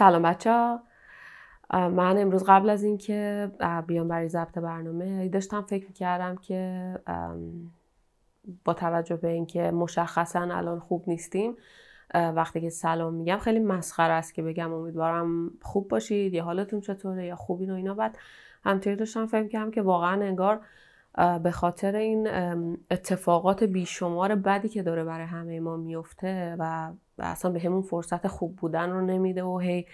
سلام بچه ها من امروز قبل از اینکه بیام برای ضبط برنامه داشتم فکر می‌کردم که با توجه به اینکه مشخصا الان خوب نیستیم وقتی که سلام میگم خیلی مسخره است که بگم امیدوارم خوب باشید یا حالتون چطوره یا خوبین و اینا. بعد همطوری داشتم فکر کردم که واقعا انگار به خاطر این اتفاقات بیشمار بدی که داره برای همه ما میفته و اصلا به همون فرصت خوب بودن رو نمیده و هی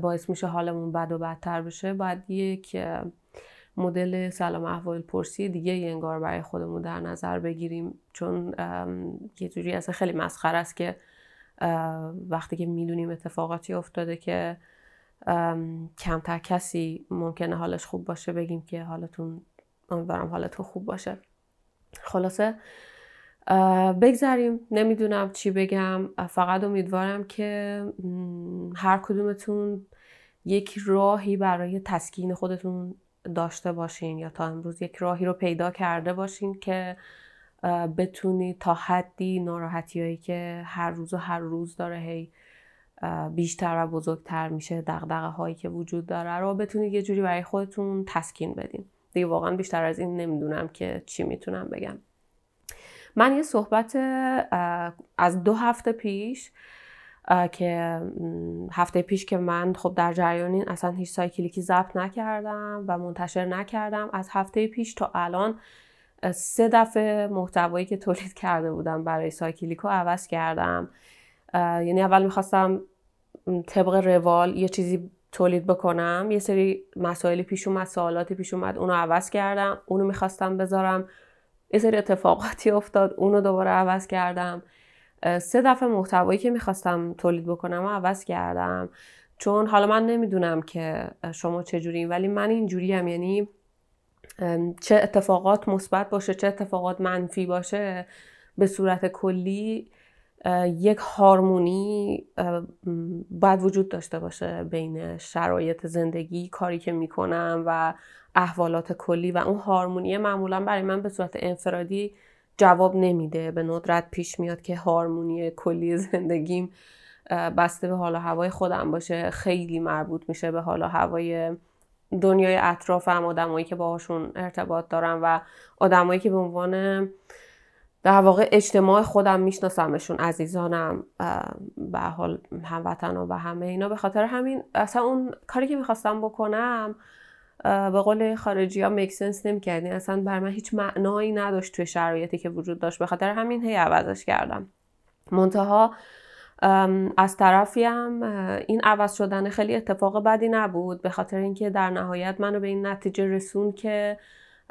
باعث میشه حالمون بد و بدتر بشه. باید یک مدل سلام احوال پرسی دیگه انگار برای خودمون در نظر بگیریم. چون یه جوری اصلا خیلی مسخره است که وقتی که می‌دونیم اتفاقاتی افتاده که کمتر کسی ممکنه حالش خوب باشه بگیم که حالتون امیدوارم حالتون خوب باشه. خلاصه بگذریم. نمی‌دونم چی بگم. فقط امیدوارم که هر کدومتون یک راهی برای تسکین خودتون داشته باشین یا تا امروز یک راهی رو پیدا کرده باشین که بتونید تا حدی ناراحتی هایی که هر روز و هر روز داره هی بیشتر و بزرگتر میشه دقدقه هایی که وجود داره رو بتونید یه جوری برای خودتون تسکین بدین. دیگه واقعا بیشتر از این نمی‌دونم که چی می‌تونم بگم. من یه صحبت از دو هفته پیش که هفته پیش که من خب در جریان این اصلا هیچ سایکلیکی ضبط نکردم و منتشر نکردم از هفته پیش تا الان سه دفعه محتوایی که تولید کرده بودم برای سایکلیکو عوض کردم. یعنی اول می‌خواستم طبق روال یه چیزی تولید بکنم. یه سری مسائلی پیش اومد سوالاتی پیش اومد اونو عوض کردم. اونو می‌خواستم بذارم یه سری اتفاقاتی افتاد اونو دوباره عوض کردم. سه دفعه محتوایی که می‌خواستم تولید بکنم و عوض کردم. چون حالا من نمی‌دونم که شما چجوری ولی من اینجوری هم یعنی چه اتفاقات مثبت باشه چه اتفاقات منفی باشه به صورت کلی یک هارمونی باید وجود داشته باشه بین شرایط زندگی کاری که می‌کنم و احوالات کلی و اون هارمونی معمولا برای من به صورت انفرادی جواب نمیده. به ندرت پیش میاد که هارمونی کلی زندگیم بسته به حال و هوای خودم باشه. خیلی مربوط میشه به حال و هوای دنیای اطرافم آدمایی که باهاشون ارتباط دارم و آدمایی که به عنوان در واقع اجتماع خودم میشناسمشون عزیزانم به حال هموطن و همه اینا. به خاطر همین اصلا اون کاری که می‌خواستم بکنم به قول خارجی ها مکسنس نمی کردین اصلا بر من هیچ معنایی نداشت توی شرایطی که وجود داشت. به خاطر همین هی عوضش کردم. منتها از طرفی هم این عوض شدن خیلی اتفاق بدی نبود. به خاطر اینکه در نهایت منو به این نتیجه رسون که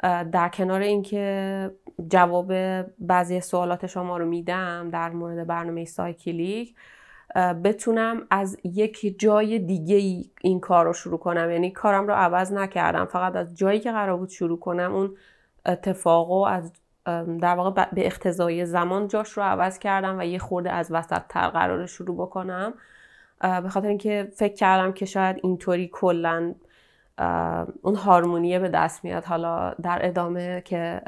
در کنار اینکه جواب بعضی سوالات شما رو میدم در مورد برنامه سایکلیک بتونم از یک جای دیگه این کار رو شروع کنم. یعنی کارم رو عوض نکردم. فقط از جایی که قرار بود شروع کنم اون اتفاق و از در واقع به اختزای زمان جاش رو عوض کردم و یه خورده از وسط تر قرار شروع بکنم. به خاطر اینکه فکر کردم که شاید اینطوری کلا اون هارمونیه به دست میاد. حالا در ادامه که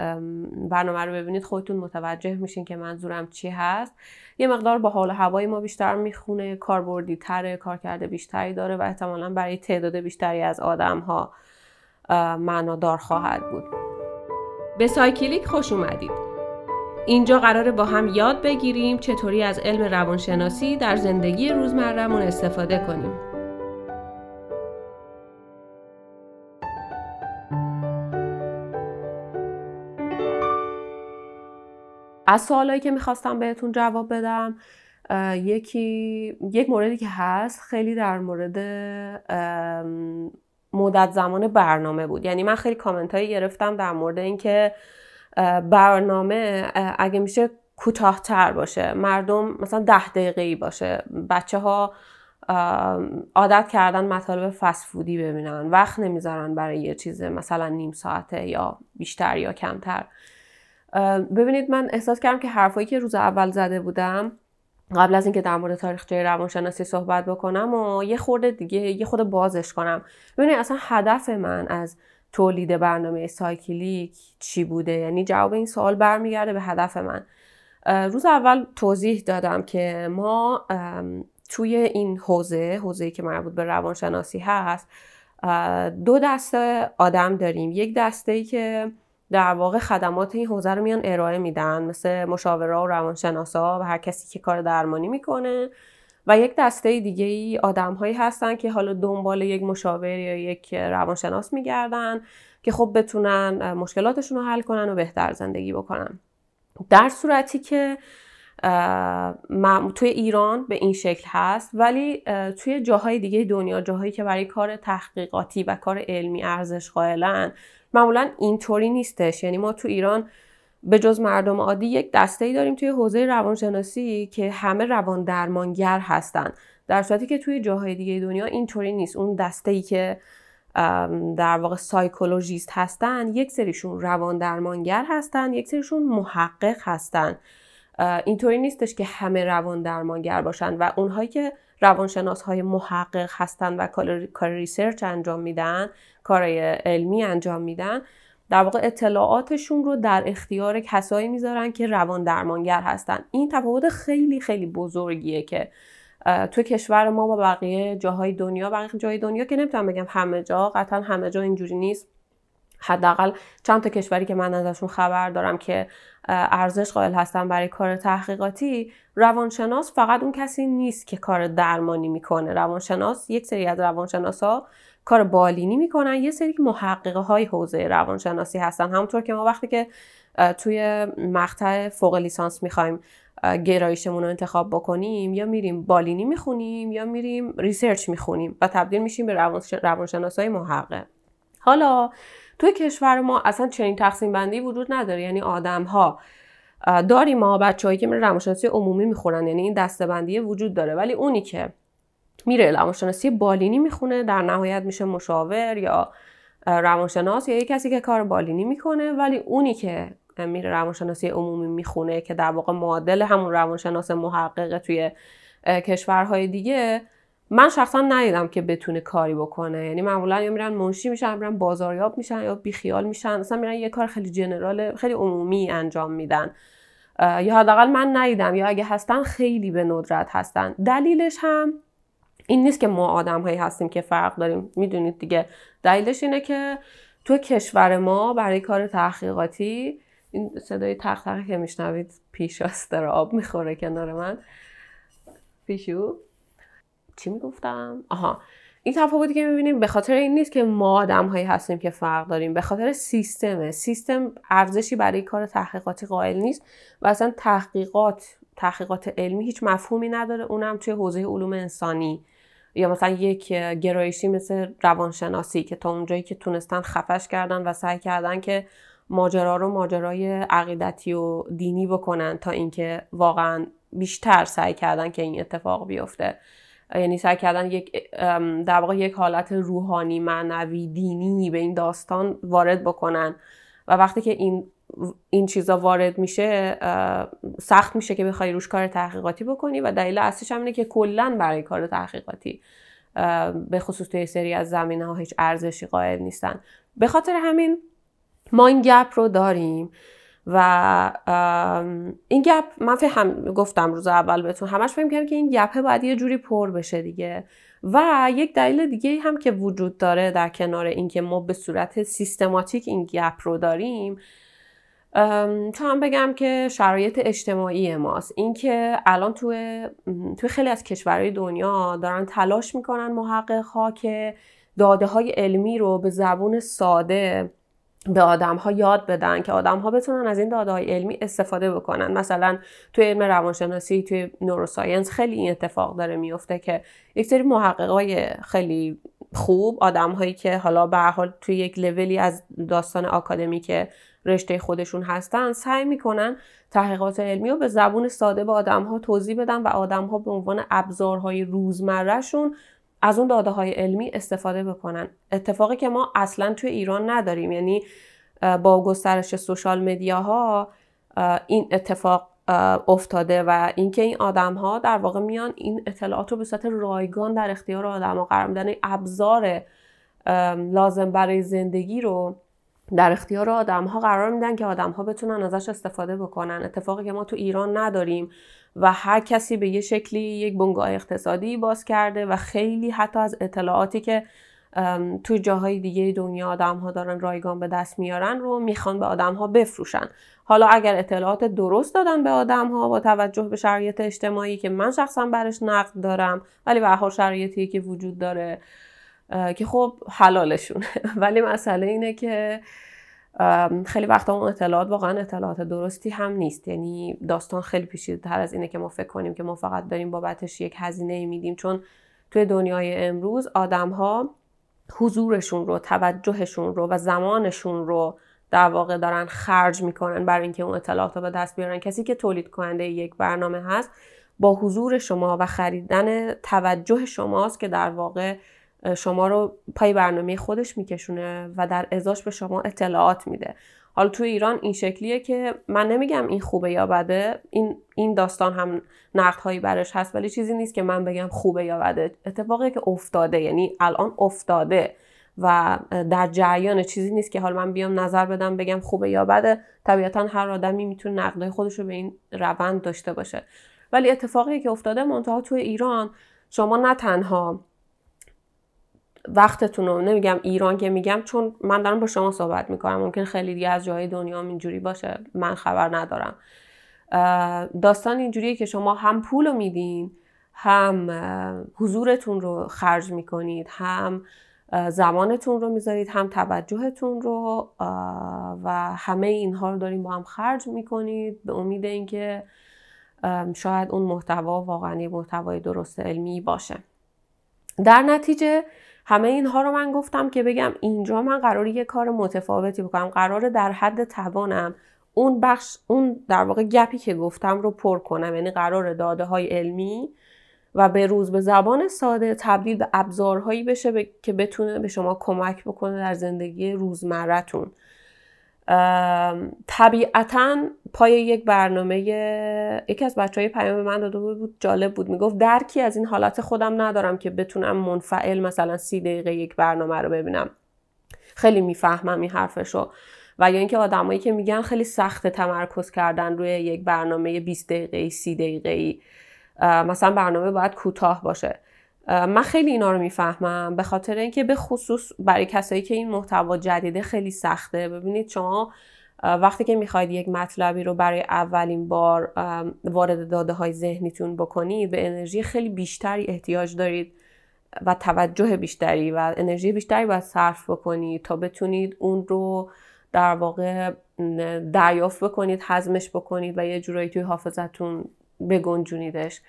برنامه رو ببینید خودتون متوجه میشین که منظورم چی هست. یه مقدار با حال هوای ما بیشتر می‌خونه کاربردی تره کارکرد بیشتری داره و احتمالا برای تعداد بیشتری از آدم ها معنادار خواهد بود. به سایکلیک خوش اومدید. اینجا قراره با هم یاد بگیریم چطوری از علم روانشناسی در زندگی روزمرهمون استفاده کنیم. از سوالایی که می‌خواستم بهتون جواب بدم یکی یک موردی که هست خیلی در مورد مدت زمان برنامه بود. یعنی من خیلی کامنت هایی گرفتم در مورد اینکه برنامه اگه میشه کوتاهتر باشه مردم مثلا ده دقیقه ای باشه بچه ها عادت کردن مطالب فسفودی ببینن وقت نمی‌ذارن برای یه چیز مثلا نیم ساعته یا بیشتر یا کمتر. ببینید من احساس کردم که حرفایی که روز اول زده بودم قبل از اینکه در مورد تاریخچه روانشناسی صحبت بکنم و یه خورده دیگه یه خورده بازش کنم. ببینید اصلا هدف من از تولید برنامه سایکلیک چی بوده؟ یعنی جواب این سوال برمیگرده به هدف من. روز اول توضیح دادم که ما توی این حوزه حوزه‌ای که مربوط به روانشناسی هست دو دسته آدم داریم. یک دسته ای که در واقع خدمات این حوزه رو میان ارائه میدن مثل مشاوره و روانشناسا و هر کسی که کار درمانی می‌کنه. و یک دسته دیگه ای آدم هایی هستن که حالا دنبال یک مشاور یا یک روانشناس میگردن که خب بتونن مشکلاتشون رو حل کنن و بهتر زندگی بکنن. در صورتی که توی ایران به این شکل هست ولی توی جاهای دیگه دنیا جاهایی که برای کار تحقیقاتی و کار علمی ارزش قائلن معمولا اینطوری نیستش. یعنی ما تو ایران به جز مردم عادی یک دسته ای داریم توی حوزه روانشناسی که همه روان درمانگر هستن. در صورتی که توی جاهای دیگه دنیا اینطوری نیست. اون دسته ای که در واقع psychologist هستن یک سریشون روان درمانگر هستن یک سریشون محقق هستن. اینطوری نیستش که همه روان درمانگر باشن و اونهایی که روانشناس های محقق هستن و کار research انجام میدن کارهای علمی انجام میدن. در واقع اطلاعاتشون رو در اختیار کسایی می‌ذارن که روان درمانگر هستن. این تفاوت خیلی خیلی بزرگیه که تو کشور ما با بقیه جاهای دنیا بقیه جای دنیا که نمی‌تونم بگم همه جا قطعا همه جا اینجوری نیست. حداقل چند تا کشوری که من ازشون خبر دارم که ارزش قائل هستن برای کار تحقیقاتی روانشناس فقط اون کسی نیست که کار درمانی می‌کنه. روانشناس یک سری از روانشناس کار بالینی می‌کنن یه سری محققه های حوزه روانشناسی هستن. همونطور که ما وقتی که توی مقطع فوق لیسانس می‌خوایم گرایشمون رو انتخاب بکنیم یا میریم بالینی می‌خونیم یا میریم ریسرچ می‌خونیم و تبدیل میشیم به روانشناس های محقق. حالا توی کشور ما اصلا چنین تقسیم بندی وجود نداره. یعنی آدم ها داریم ما بچههایی که میره روانشناسی عمومی می‌خونن یعنی این دستبندی وجود داره. ولی اونی که میره روانشناسی بالینی می‌خونه در نهایت میشه مشاور یا روانشناس یا یه کسی که کار بالینی می‌کنه. ولی اونی که میره روانشناسی عمومی می‌خونه که در واقع معادل همون روانشناس محقق توی کشورهای دیگه من شخصا ندیدم که بتونه کاری بکنه. یعنی معمولا یا میرن منشی میشن میرن بازاریاب میشن یا بیخیال میشن. اصلا میرن یه کار خیلی جنرال خیلی عمومی انجام میدن. یا حداقل من ندیدم. یا اگه هستن خیلی به ندرت هستن. دلیلش هم این نیست که ما آدم هایی هستیم که فرق داریم. می‌دونید دیگه. دلیلش اینه که تو کشور ما برای کار تحقیقاتی این صدای تق که میشنوید پیش داره آب می‌خوره کنار من. پیشو. چی می‌گفتم؟ آها. این تفاوتی که می‌بینیم به خاطر این نیست که ما آدم هایی هستیم که فرق داریم. به خاطر سیستمه. سیستم ارزشی برای کار تحقیقاتی قائل نیست و اصلا تحقیقات تحقیقات علمی هیچ مفهومی نداره. اونم توی حوزه علوم انسانی. یا مثلا یک گرایشی مثل روانشناسی که تا اونجایی که تونستن خفش کردن و سعی کردن که ماجرا رو ماجرای عقیدتی و دینی بکنن تا اینکه واقعا بیشتر سعی کردن که این اتفاق بیفته. یعنی سعی کردن یک در واقع یک حالت روحانی معنوی دینی به این داستان وارد بکنن. و وقتی که این این چیزا وارد میشه سخت میشه که بخوای روش کار تحقیقاتی بکنی و دلیل اصلیش هم اینه که کلا برای کار تحقیقاتی به خصوص توی سری از زمینه ها هیچ ارزشی قائل نیستن. به خاطر همین ما این گپ رو داریم. و این گپ من فهم گفتم روز اول بهتون همش فهم کردم که این گپه باید یه جوری پر بشه دیگه. و یک دلیل دیگه هم که وجود داره در کنار اینکه ما به صورت سیستماتیک این گپ رو داریم تا هم بگم که شرایط اجتماعی ماست. اینکه الان توی توی خیلی از کشورهای دنیا دارن تلاش می‌کنن محقق ها که داده های علمی رو به زبون ساده به آدم ها یاد بدن که آدم ها بتونن از این داده های علمی استفاده بکنن. مثلا توی علم روانشناسی توی نوروساینس خیلی این اتفاق داره میفته که یک سری محققای خیلی خوب آدم هایی که حالا به حال توی یک لولی از داستان آکادمی که رشته خودشون هستن سعی می‌کنن تحقیقات علمی رو به زبون ساده به آدم ها توضیح بدن و آدم ها به عنوان ابزارهای روزمرهشون از اون داده های علمی استفاده بکنن. اتفاقی که ما اصلا توی ایران نداریم. یعنی با گسترش سوشال مدیاها این اتفاق افتاده و اینکه این آدم ها در واقع میان این اطلاعات رو به صورت رایگان در اختیار آدم ها قرار میدن. ابزار لازم برای زندگی رو در اختیار آدم ها قرار میدن که آدم ها بتونن ازش استفاده بکنن. اتفاقی که ما تو ایران نداریم. و هر کسی به یه شکلی یک بنگاه اقتصادی باز کرده و خیلی حتی از اطلاعاتی که توی جاهای دیگه دنیا آدم ها دارن رایگان به دست میارن رو می‌خوان به آدم ها بفروشن. حالا اگر اطلاعات درست دادن به آدم ها با توجه به شرایط اجتماعی که من شخصا برش نقد دارم ولی به هر شرایطی که وجود داره که خب حلالشونه. ولی مسئله اینه که خیلی وقتا اون اطلاعات واقعا اطلاعات درستی هم نیست. یعنی داستان خیلی پیچیده تر از اینه که ما فکر کنیم که ما فقط داریم بابتش یک هزینه میدیم. چون توی دنیای امروز آدم ها حضورشون رو توجهشون رو و زمانشون رو در واقع دارن خرج می‌کنن برای اینکه اون اطلاعات رو به دست بیارن. کسی که تولید کننده یک برنامه هست با حضور شما و خریدن توجه شماست که در واقع شما رو پای برنامه خودش میکشونه و در ازاش به شما اطلاعات میده. حالا تو ایران این شکلیه که من نمیگم این خوبه یا بده این این داستان هم نقد هایی برش هست ولی چیزی نیست که من بگم خوبه یا بده. اتفاقی که افتاده یعنی الان افتاده و در جریان چیزی نیست که حالا من بیام نظر بدم بگم خوبه یا بده. طبیعتا هر آدمی می‌تونه نقدهای خودش رو به این روند داشته باشه. ولی اتفاقی که افتاده منتها تو ایران شما نه تنها وقتتون رو نمیگم ایران که میگم چون من دارم با شما صحبت می‌کنم. ممکن خیلی دیگه از جای دنیا اینجوری باشه. من خبر ندارم. داستان اینجوریه که شما هم پول رو میدین هم حضورتون رو خرج می‌کنید هم زمانتون رو می‌ذارید هم توجهتون رو و همه اینها رو داریم با هم خرج می‌کنید به امید اینکه شاید اون محتوا واقعا محتوای درست علمی باشه. در نتیجه همه اینها رو من گفتم که بگم اینجا من قراری یه کار متفاوتی بکنم. قرار در حد توانم اون بخش اون در واقع گپی که گفتم رو پر کنم. یعنی قرار داده های علمی و به روز به زبان ساده تبدیل به ابزارهایی بشه که بتونه به شما کمک بکنه در زندگی روزمرتون طبیعتا پای یک برنامه یکی از بچه های پیام من داده بود جالب بود. می‌گفت درکی از این حالت خودم ندارم که بتونم منفعل مثلا سی دقیقه یک برنامه رو ببینم. خیلی می‌فهمم این حرفشو. و یا اینکه آدمایی که میگن خیلی سخت تمرکز کردن روی یک برنامه 20 دقیقه 30 دقیقه مثلا برنامه باید کوتاه باشه. من خیلی اینا رو می‌فهمم. به خاطر اینکه به خصوص برای کسایی که این محتوا جدیده خیلی سخته. ببینید شما وقتی که می‌خواید یک مطلبی رو برای اولین بار وارد داده های ذهنیتون بکنید به انرژی خیلی بیشتری احتیاج دارید و توجه بیشتری و انرژی بیشتری باید صرف بکنید تا بتونید اون رو در واقع دریافت بکنید حزمش بکنید و یه جورایی توی حافظتون بگنجونیدش.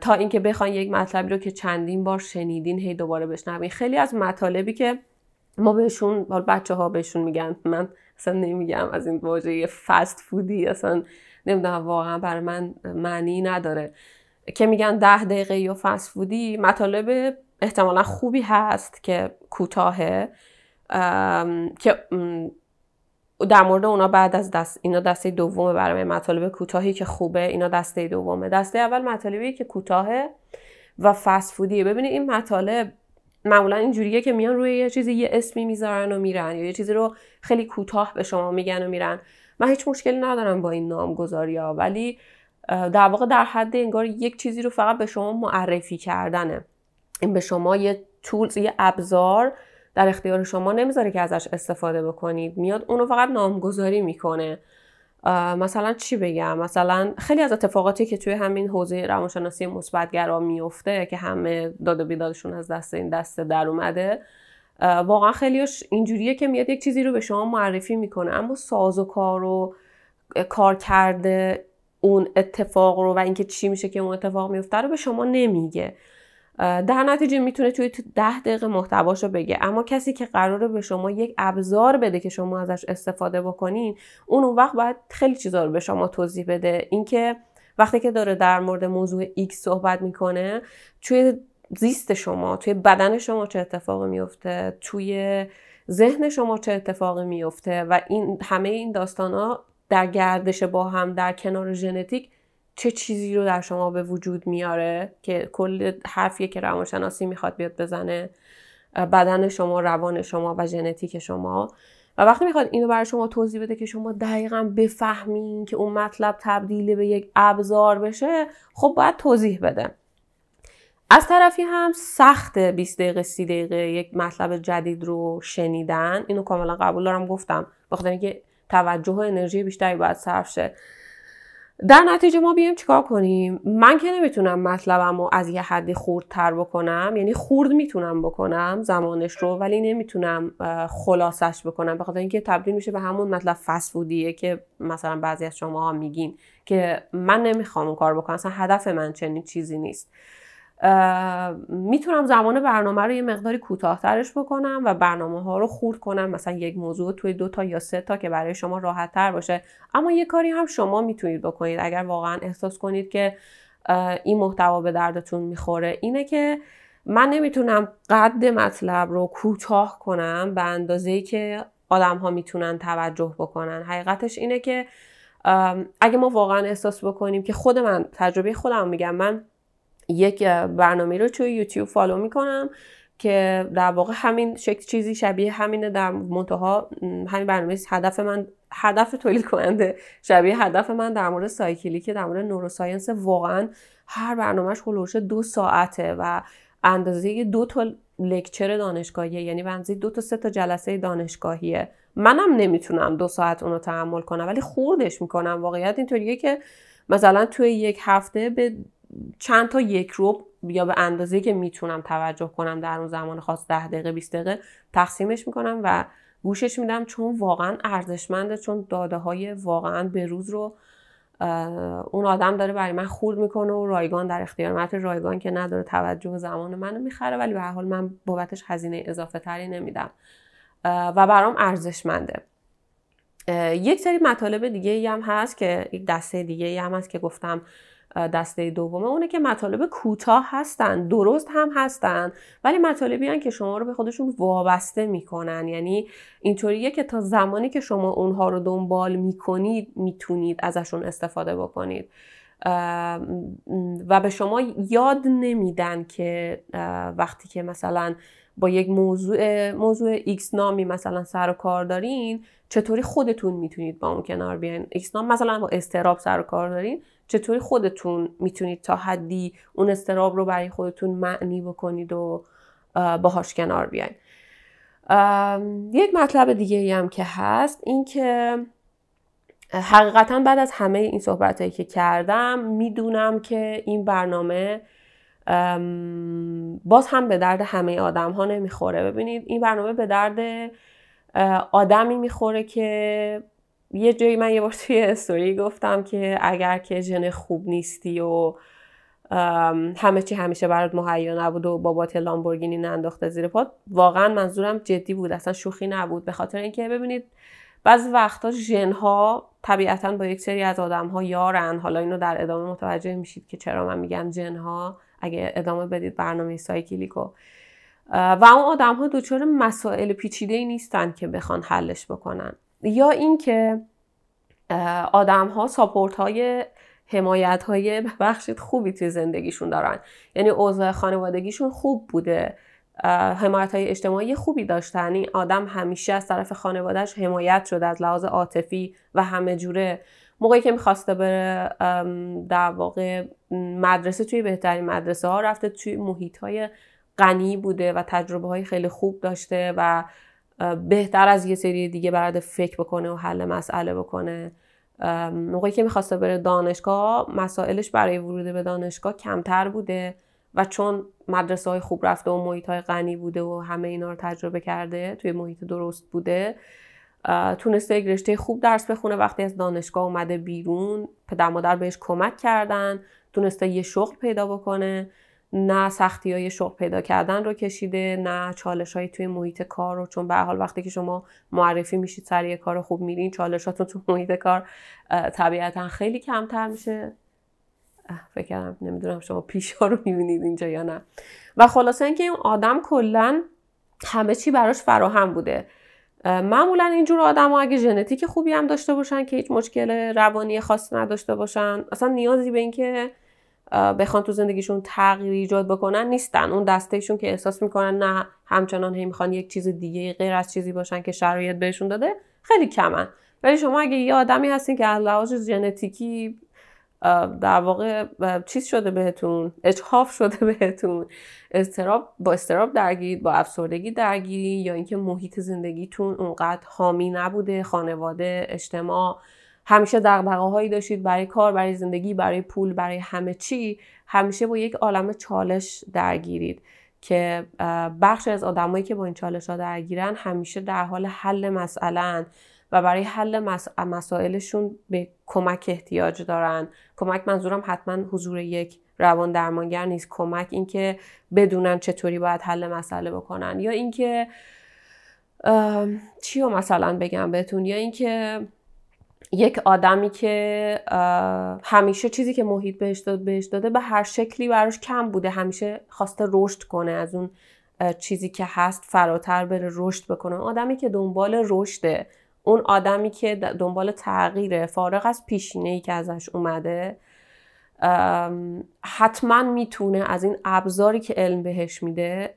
تا اینکه بخواین یک مطلبی رو که چندین بار شنیدین هی دوباره بشنوین. خیلی از مطالبی که ما بهشون بچه ها بهشون میگن من اصلا نمیگم از این واژه فست فودی اصلا نمی‌دونم واقعا برای من معنی نداره. که میگن ده دقیقه یا فست فودی مطالب احتمالا خوبی هست که کوتاهه. که در مورد اونا بعد از دست اینا دسته دومه برای مطالب کوتاهی که خوبه اینا دسته دومه. دسته اول مطالبی که کوتاهه و فست فودیه ببینید این مطالب معمولا اینجوریه که میان روی یه چیزی یه اسمی می‌ذارن و میرن یا یه چیزی رو خیلی کوتاه به شما میگن و میرن. من هیچ مشکلی ندارم با این نامگذاری ها ولی در واقع در حد انگار یک چیزی رو فقط به شما معرفی کردنه. این به شما یه تولز یه ابزار در اختیار شما نمی‌ذاره که ازش استفاده بکنید. میاد اونو فقط نامگذاری می‌کنه. مثلا چی بگم؟ مثلا خیلی از اتفاقاتی که توی همین حوزه روانشناسی مثبتگرا میفته که همه داد و بیدادشون از دست این دسته در اومده واقعا خیلیش اینجوریه که میاد یک چیزی رو به شما معرفی می‌کنه اما ساز و کار و کار کرده اون اتفاق رو و اینکه چی میشه که اون اتفاق میفته رو به شما نمیگه. در نتیجه می‌تونه توی ده دقیقه محتواشو بگه. اما کسی که قراره به شما یک ابزار بده که شما ازش استفاده بکنین اون اون وقت باید خیلی چیزا رو به شما توضیح بده. اینکه وقتی که داره در مورد موضوع X صحبت می‌کنه توی زیست شما توی بدن شما چه اتفاقی میفته توی ذهن شما چه اتفاقی میفته و این همه این داستان ها در گردش با هم در کنار ژنتیک چه چیزی رو در شما به وجود میاره که کل حرفیه که روانشناسی می‌خواد بیاد بزنه بدن شما روان شما و ژنتیک شما. و وقتی می‌خواد اینو برای شما توضیح بده که شما دقیقا بفهمین که اون مطلب تبدیل به یک ابزار بشه خب باید توضیح بده. از طرفی هم سخت 20 دقیقه 30 دقیقه یک مطلب جدید رو شنیدن. اینو کاملا قبول دارم گفتم. بخاطر اینکه توجه و انرژی بیشتری باید صرف شه. در نتیجه ما بیایم چیکار کنیم؟ من که نمی‌تونم مطلبم رو از یه حدی خوردتر بکنم یعنی خورد می‌تونم بکنم زمانش رو ولی نمی‌تونم خلاصش بکنم. بخاطر اینکه تبدیل میشه به همون مطلب فسفودیه که مثلا بعضی از شما ها میگین که من نمی‌خوام اون کار بکنم اصلا هدف من چنین چیزی نیست. می‌تونم زمان برنامه رو یه مقداری کوتاهترش بکنم و برنامه ها رو خورد کنم مثلا یک موضوع توی دو تا یا سه تا که برای شما راحت تر باشه. اما یه کاری هم شما می‌تونید بکنید. اگر واقعا احساس کنید که این محتوا به دردتون می‌خوره اینه که من نمی‌تونم قد مطلب رو کوتاه کنم به اندازه که آدم ها می‌تونن توجه بکنن. حقیقتش اینه که اگه ما واقعا احساس بکنیم که خود من تجربه خودم میگم من یک برنامه رو توی یوتیوب follow می‌کنم که در واقع همین شکل چیزی شبیه همینه. در منتها همین برنامه هدف من هدف تولید کننده شبیه هدف من در مورد سایکلی که در مورد neuroscience. واقعا هر برنامهش هلوش دو ساعته و اندازه دو تا lecture دانشگاهیه یعنی به دو تا سه تا جلسه دانشگاهیه. منم نمی‌تونم دو ساعت اونو تحمل کنم ولی خوردش می‌کنم. واقعیت اینطوریه که مثلا توی یک هفته به چند تا یک رو یا به اندازه که می‌تونم توجه کنم در اون زمان خاص ده دقیقه 20 دقیقه تقسیمش می‌کنم و گوشش میدم چون واقعا ارزشمنده چون داده های واقعا به روز رو اون آدم داره برای من خورد می‌کنه و رایگان در اختیار من رایگان که نداره توجه و زمان منو می‌خره ولی به هر حال من بابتش هزینه اضافه تری نمیدم و برام ارزشمنده. یک سری مطالب دیگه هم هست که یک دسته دیگه هم هست که گفتم دسته دومه. اونه که مطالب کوتاه هستن درست هم هستن ولی مطالبی هن که شما رو به خودشون وابسته می‌کنن. یعنی اینطوریه که تا زمانی که شما اونها رو دنبال می‌کنید می‌تونید ازشون استفاده بکنید. و به شما یاد نمیدن که وقتی که مثلا با یک موضوع موضوع X نامی مثلا سر و کار دارین چطوری خودتون می‌تونید با اون کنار بیاین؟ X نام مثلا با استراب سر و کار دارین. چطوری خودتون می‌تونید تا حدی اون استراب رو برای خودتون معنی بکنید و باهاش کنار بیاین. یک مطلب دیگه هم که هست این که حقیقتا بعد از همه این صحبت هایی که کردم می‌دونم که این برنامه باز هم به درد همه آدم ها نمی‌خوره. ببینید این برنامه به درد آدمی می‌خوره که یه جایی من یه بار توی استوری گفتم که اگر که ژن خوب نیستی و همه چی همیشه برات مهیا نبود و بابات لامبورگینی ننداخته زیر پات واقعا منظورم جدی بود. اصلا شوخی نبود. به خاطر اینکه ببینید بعض وقتا ژن ها طبیعتا با یک سری از آدم ها یارن. حالا اینو در ادامه متوجه میشید که چرا من میگم ژن ها اگه ادامه بدید برنامه سایکلیکو. و اون آدم ها دچار مسائل پیچیده ای نیستن که بخوان حلش بکنن. یا اینکه آدم ها ساپورت های حمایت های بخشید خوبی توی زندگیشون دارن. یعنی اوضاع خانوادگیشون خوب بوده. حمایت های اجتماعی خوبی داشتن. این آدم همیشه از طرف خانوادهش حمایت شده از لحاظ عاطفی و همه جوره. موقعی که می‌خواسته بره در واقع مدرسه توی بهترین مدرسه ها رفته توی محیط های غنی بوده و تجربه های خیلی خوب داشته و بهتر از یه سری دیگه برات فکر بکنه و حل مسئله بکنه. موقعی که می‌خواسته بره دانشگاه مسائلش برای ورود به دانشگاه کمتر بوده و چون مدرسه های خوب رفته و محیط های غنی بوده و همه اینا رو تجربه کرده توی محیط درست بوده تونسته یک رشته خوب درس بخونه. وقتی از دانشگاه اومده بیرون پدر مادر بهش کمک کردن تونسته یه شغل پیدا بکنه. نه سختی های شغل پیدا کردن رو کشیده نه چالش های توی محیط کار رو. چون به حال وقتی که شما معرفی میشید سر یه کار خوب میرین چالشاتون تو محیط کار طبیعتا خیلی کمتر میشه. فکر کردم نمی‌دونم شما پیش ها رو می‌بینید اینجا یا نه. و خلاصه اینکه این آدم کلا همه چی براش فراهم بوده. معمولا اینجور آدم ها اگه ژنتیک خوبی هم داشته باشن که هیچ مشکل روانی خاص نداشته باشن اصلا نیازی به اینکه بخوان تو زندگیشون تغییر ایجاد بکنن نیستن. اون دستهشون که احساس می‌کنن نه همچنان هی می‌خوان یک چیز دیگه غیر از چیزی باشن که شرایط بهشون داده خیلی کمن. ولی شما اگه یه آدمی هستین که از لحاظ ژنتیکی در واقع چیز شده بهتون اجحاف شده بهتون استراب با استراب درگیرید با افسردگی درگیری یا اینکه محیط زندگیتون اونقدر حامی نبوده خانواده اجتماع همیشه دقدقه هایی داشتید برای کار برای زندگی برای پول برای همه چی همیشه با یک عالم چالش درگیرید که بخش از آدمایی که با این چالش ها درگیرن همیشه در حال حل مسئله و برای حل مسائلشون به کمک احتیاج دارن. کمک منظورم حتما حضور یک روان درمانگر نیست. کمک اینکه بدونن چطوری باید حل مسئله بکنن یا اینکه چی رو مثلا بگم بهتون یا اینکه یک آدمی که همیشه چیزی که محیط بهش داد بهش داده به هر شکلی براش کم بوده. همیشه خواسته رشد کنه از اون چیزی که هست فراتر بره رشد بکنه. آدمی که دنبال رشده اون آدمی که دنبال تغییره فارغ از پیشینه ای که ازش اومده حتما می‌تونه از این ابزاری که علم بهش میده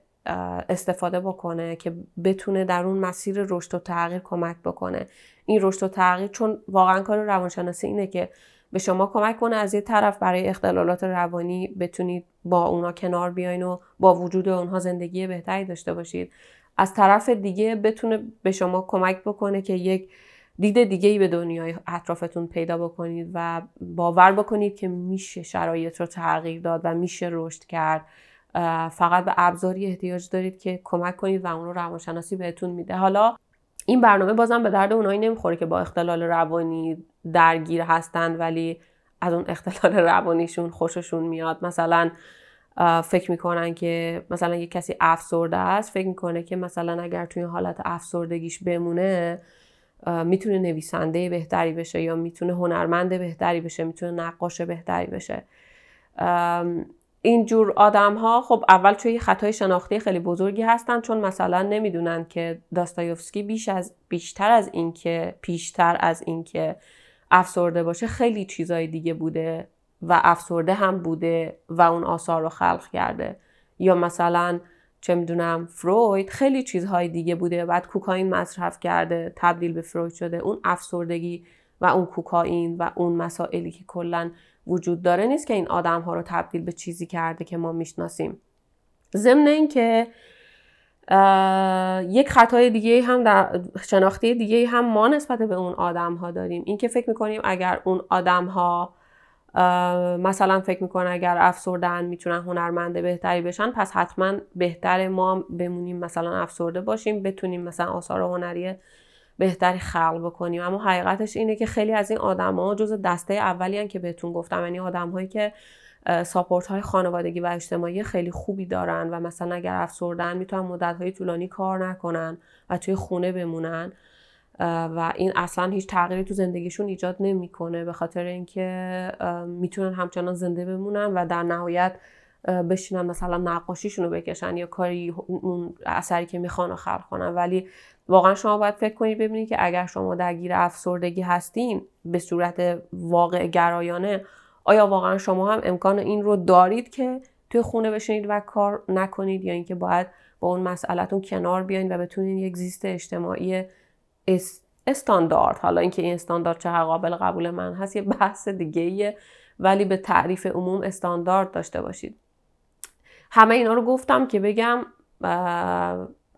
استفاده بکنه که بتونه در اون مسیر رشد و تغییر کمک بکنه. این رشد و تغییر چون واقعا کار روانشناسی اینه که به شما کمک کنه از یه طرف برای اختلالات روانی بتونید با اونا کنار بیاین و با وجود اونها زندگی بهتری داشته باشید. از طرف دیگه بتونه به شما کمک بکنه که یک دید دیگه ای به دنیای اطرافتون پیدا بکنید و باور بکنید که میشه شرایط رو تغییر داد و میشه رشد کرد. فقط به ابزاری احتیاج دارید که کمک کنید و اون رو روانشناسی بهتون میده. حالا این برنامه بازم به درد اونایی نمی‌خوره که با اختلال روانی درگیر هستند ولی از اون اختلال روانیشون خوششون میاد. مثلا فکر می‌کنن که مثلا یه کسی افسرده است فکر می‌کنه که مثلا اگر توی حالت افسردگیش بمونه می‌تونه نویسنده بهتری بشه یا می‌تونه هنرمند بهتری بشه می‌تونه نقاش بهتری بشه. اینجور آدم ها خب اول توی خطای شناختی خیلی بزرگی هستن چون مثلا نمی‌دونن که داستایوفسکی بیش از بیشتر از اینکه پیشتر از اینکه افسرده باشه خیلی چیزای دیگه بوده و افسرده هم بوده و اون آثار رو خلق کرده. یا مثلا چه می‌دونم فروید خیلی چیزهای دیگه بوده. بعد کوکائین مصرف کرده تبدیل به فروید شده. اون افسردگی و اون کوکائین و اون مسائلی که کلا وجود داره نیست که این آدم ها رو تبدیل به چیزی کرده که ما می‌شناسیم. ضمن اینکه یک خطای دیگه هم در شناختی دیگه هم ما نسبت به اون آدم ها داریم. اینکه فکر می‌کنیم اگر اون آدم ها مثلا فکر می‌کنن اگر افسردن می‌تونن هنرمند بهتری بشن پس حتما بهتر ما بمونیم مثلا افسرده باشیم بتونیم مثلا آثار هنری بهتری خلق بکنیم اما حقیقتش اینه که خیلی از این ها جز دسته اولی که بهتون گفتم. یعنی هایی که ساپورت های خانوادگی و اجتماعی خیلی خوبی دارن و مثلا اگر افسردن می‌تونن مدت های طولانی کار نکنن و توی خونه بمونن. و این اصلا هیچ تغییری تو زندگیشون ایجاد نمی‌کنه به خاطر اینکه می‌تونن همچنان زنده بمونن و در نهایت بشینن مثلا نقاشیشون رو بکشن یا کاری اون اثری که می‌خوان خلق کنن. ولی واقعا شما باید فکر کنید ببینید که اگر شما درگیر افسردگی هستین به صورت واقع گرایانه آیا واقعا شما هم امکان این رو دارید که توی خونه بشینید و کار نکنید؟ یا اینکه باید با اون مسئلهتون کنار بیاین و بتونین یک زیست اجتماعی استاندارد. حالا اینکه این استاندارد چه قابل قبول من هست یه بحث دیگه ولی به تعریف عموم استاندارد داشته باشید. همه اینا رو گفتم که بگم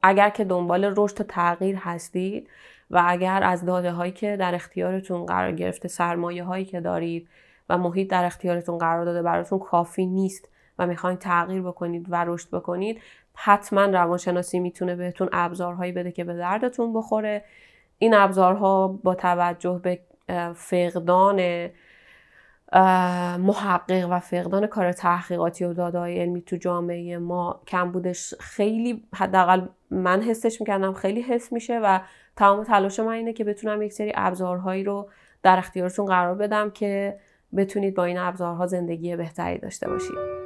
اگر که دنبال رشد و تغییر هستید و اگر از داده هایی که در اختیارتون قرار گرفته سرمایه هایی که دارید و محیط در اختیارتون قرار داده براتون کافی نیست و می‌خواین تغییر بکنید و رشد بکنید حتما روانشناسی می‌تونه بهتون ابزارهایی بده که به دردتون بخوره. این ابزارها با توجه به فقدان محقق و فقدان کار تحقیقاتی و دادای علمی تو جامعه ما کم بودش. خیلی حداقل من حسش می‌کردم خیلی حس میشه و تمام تلاش من اینه که بتونم یک سری ابزارهایی رو در اختیارتون قرار بدم که بتونید با این ابزارها زندگی بهتری داشته باشید.